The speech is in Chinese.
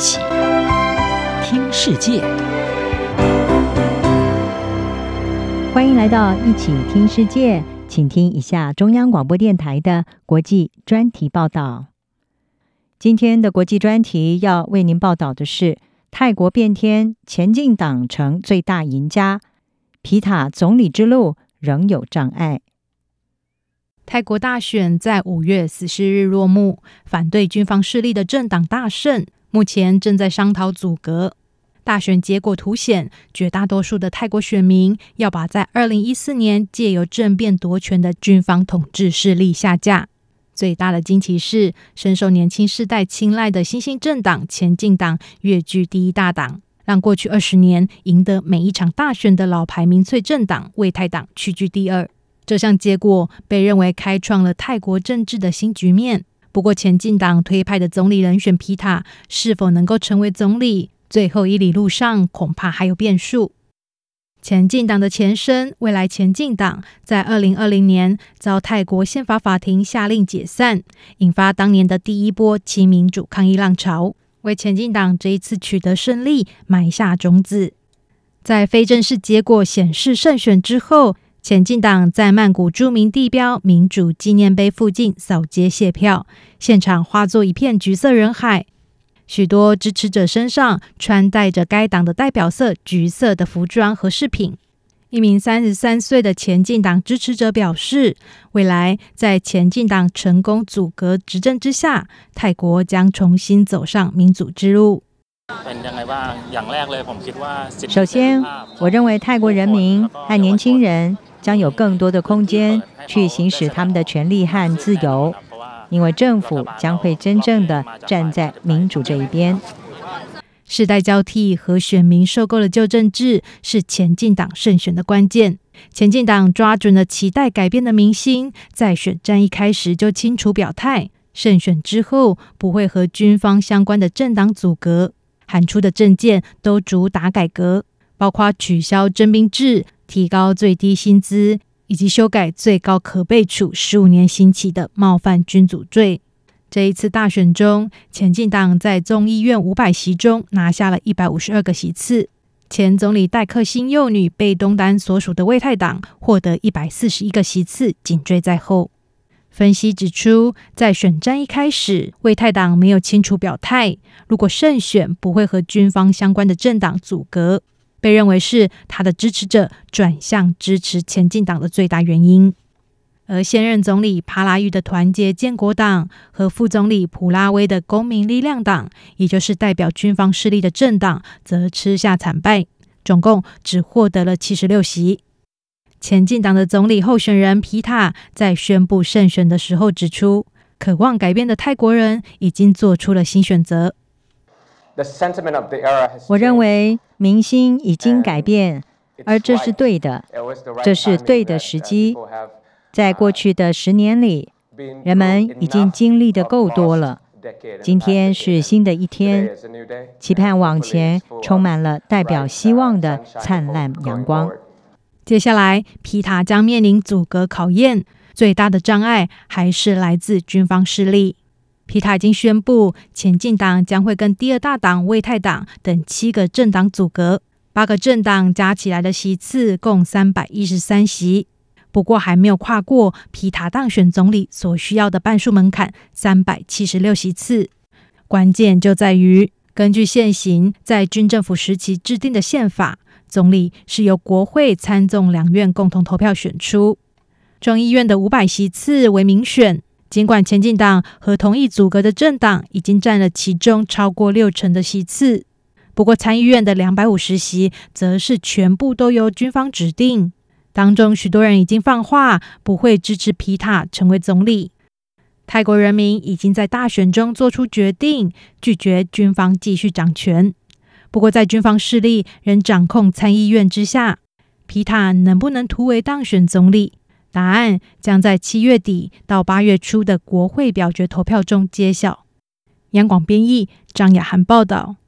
起听世界，欢迎来到一起听世界，请听一下中央广播电台的国际专题报道。今天的国际专题要为您报道的是泰国变天，前进党成最大赢家，皮塔总理之路仍有障碍。泰国大选在五月十四日落幕，反对军方势力的政党大胜，目前正在商讨组阁。大选结果凸显，绝大多数的泰国选民要把在二零一四年借由政变夺权的军方统治势力下架。最大的惊奇是，深受年轻世代青睐的新兴政党前进党跃居第一大党，让过去二十年赢得每一场大选的老牌民粹政党为泰党屈居第二。这项结果被认为开创了泰国政治的新局面。不过，前进党推派的总理人选皮塔是否能够成为总理，最后一里路上恐怕还有变数。前进党的前身未来前进党在二零二零年遭泰国宪法法庭下令解散，引发当年的第一波亲民主抗议浪潮，为前进党这一次取得胜利埋下种子。在非正式结果显示胜选之后。前进党在曼谷著名地标民主纪念碑附近扫街卸票，现场化作一片橘色人海。许多支持者身上穿戴着该党的代表色橘色的服装和饰品。一名三十三岁的前进党支持者表示，未来在前进党成功阻隔执政之下，泰国将重新走上民主之路。首先，我认为泰国人民和年轻人。将有更多的空间去行使他们的权利和自由，因为政府将会真正的站在民主这一边。世代交替和选民受够了旧政治是前进党胜选的关键。前进党抓准了期待改变的民心，在选战一开始就清楚表态，胜选之后不会和军方相关的政党阻隔，喊出的政见都主打改革，包括取消征兵制。提高最低薪资，以及修改最高可被处十五年刑期的冒犯君主罪。这一次大选中，前进党在众议院五百席中拿下了一百五十二个席次，前总理戴克欣幼女被东丹所属的为泰党获得一百四十一个席次，紧追在后。分析指出，在选战一开始，为泰党没有清楚表态，如果胜选，不会和军方相关的政党阻隔。被认为是他的支持者转向支持前进党的最大原因，而现任总理帕拉育的团结建国党和副总理普拉威的公民力量党，也就是代表军方势力的政党，则吃下惨败，总共只获得了七十六席。前进党的总理候选人皮塔在宣布胜选的时候指出，渴望改变的泰国人已经做出了新选择。我认为民心已经改变，而这是对的，这是对的时机。在过去的十年里，人们已经经历的够多了。今天是新的一天，期盼往前充满了代表希望的灿烂阳光。接下来，皮塔将面临阻隔考验，最大的障碍还是来自军方势力。皮塔已经宣布，前进党将会跟第二大党魏泰党等七个政党组阁，八个政党加起来的席次共三百一十三席，不过还没有跨过皮塔当选总理所需要的半数门槛三百七十六席次。关键就在于，根据现行在军政府时期制定的宪法，总理是由国会参众两院共同投票选出，众议院的五百席次为民选。尽管前进党和同一组阁的政党已经占了其中超过六成的席次，不过参议院的两百五十席则是全部都由军方指定。当中许多人已经放话不会支持皮塔成为总理。泰国人民已经在大选中做出决定，拒绝军方继续掌权。不过在军方势力仍掌控参议院之下，皮塔能不能突围当选总理？答案将在七月底到八月初的国会表决投票中揭晓。央广编译张雅涵报道。